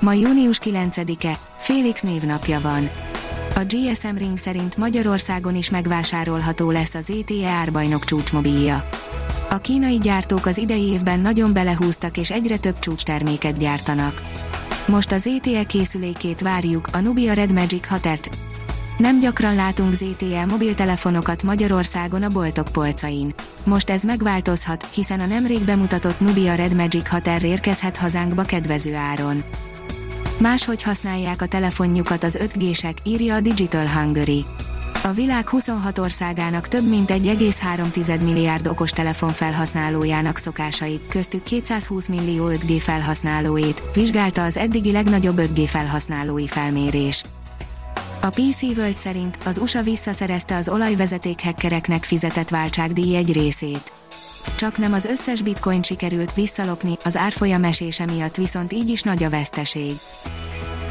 Ma június 9-e, Félix névnapja van. A GSM Ring szerint Magyarországon is megvásárolható lesz az ETE árbajnok csúcsmobilja. A kínai gyártók az idei évben nagyon belehúztak és egyre több csúcsterméket gyártanak. Most az ETE készülékét várjuk, a Nubia Red Magic 6 nem gyakran látunk ZTE mobiltelefonokat Magyarországon a boltok polcain. Most ez megváltozhat, hiszen a nemrég bemutatott Nubia Red Magic 6 érkezhet hazánkba kedvező áron. Máshogy használják a telefonjukat az 5G-sek, írja a Digital Hungary. A világ 26 országának több mint 1,3 milliárd okostelefon felhasználójának szokásait, köztük 220 millió 5G felhasználóét, vizsgálta az eddigi legnagyobb 5G felhasználói felmérés. A PC World szerint az USA visszaszerezte az olajvezeték hackereknek fizetett váltságdíj egy részét. Csak nem az összes bitcoin sikerült visszalopni, az árfolyam esése miatt viszont így is nagy a veszteség.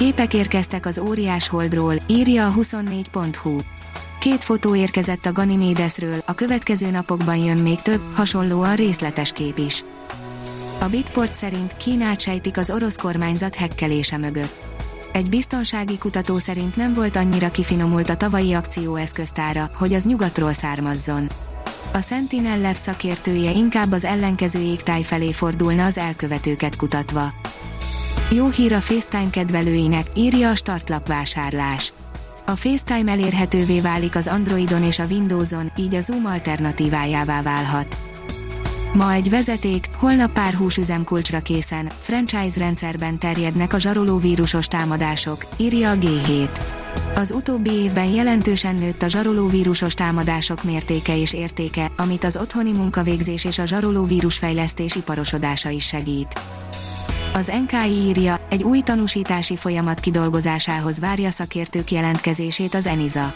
Képek érkeztek az óriás holdról, írja a 24.hu. Két fotó érkezett a Ganymédesről, a következő napokban jön még több, hasonlóan részletes kép is. A Bitport szerint Kínát sejtik az orosz kormányzat hekkelése mögött egy biztonsági kutató szerint nem volt annyira kifinomult a tavalyi akcióeszköztára, hogy az nyugatról származzon. A Sentinel Lab szakértője inkább az ellenkező égtáj felé fordulna az elkövetőket kutatva. Jó hír a FaceTime kedvelőinek, írja a startlap vásárlás. A FaceTime elérhetővé válik az Androidon és a Windowson, így a Zoom alternatívájává válhat. Ma egy vezeték, holnap pár húsüzemkulcsra készen, franchise rendszerben terjednek a zsaroló vírusos támadások, írja a G7. Az utóbbi évben jelentősen nőtt a zsaroló vírusos támadások mértéke és értéke, amit az otthoni munkavégzés és a zsaroló vírusfejlesztés iparosodása is segít. Az NKI írja, egy új tanúsítási folyamat kidolgozásához várja szakértők jelentkezését az ENISA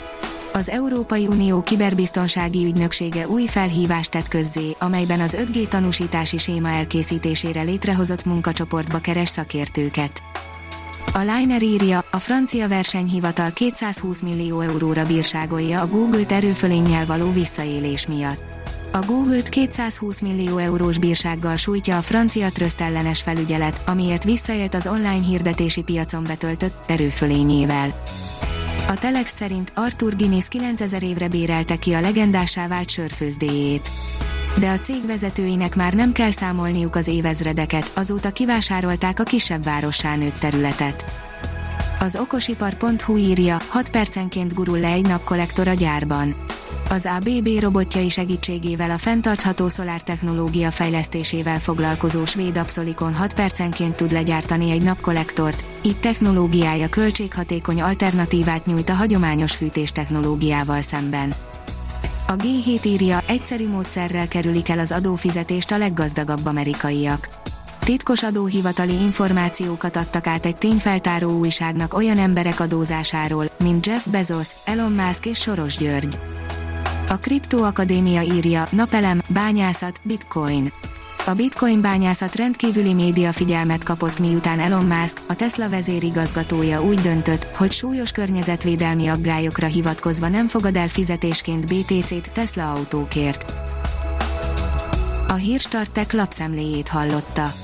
az Európai Unió kiberbiztonsági ügynöksége új felhívást tett közzé, amelyben az 5G tanúsítási séma elkészítésére létrehozott munkacsoportba keres szakértőket. A Liner írja, a francia versenyhivatal 220 millió euróra bírságolja a Google-t erőfölénnyel való visszaélés miatt. A Google-t 220 millió eurós bírsággal sújtja a francia trösztellenes felügyelet, amiért visszaélt az online hirdetési piacon betöltött erőfölényével. A Telex szerint Arthur Guinness 9000 évre bérelte ki a legendásá vált sörfőzdéjét. De a cég vezetőinek már nem kell számolniuk az évezredeket, azóta kivásárolták a kisebb várossá nőtt területet. Az okosipar.hu írja, 6 percenként gurul le egy napkollektor a gyárban. Az ABB robotjai segítségével a fenntartható technológia fejlesztésével foglalkozó svéd Absolikon 6 percenként tud legyártani egy napkollektort, így technológiája költséghatékony alternatívát nyújt a hagyományos fűtés technológiával szemben. A G7 írja, egyszerű módszerrel kerülik el az adófizetést a leggazdagabb amerikaiak. Titkos adóhivatali információkat adtak át egy tényfeltáró újságnak olyan emberek adózásáról, mint Jeff Bezos, Elon Musk és Soros György. A Kriptoakadémia írja, napelem, bányászat, bitcoin. A bitcoin bányászat rendkívüli média figyelmet kapott miután Elon Musk, a Tesla vezérigazgatója úgy döntött, hogy súlyos környezetvédelmi aggályokra hivatkozva nem fogad el fizetésként BTC-t Tesla autókért. A Hírstartek lapszemléjét hallotta.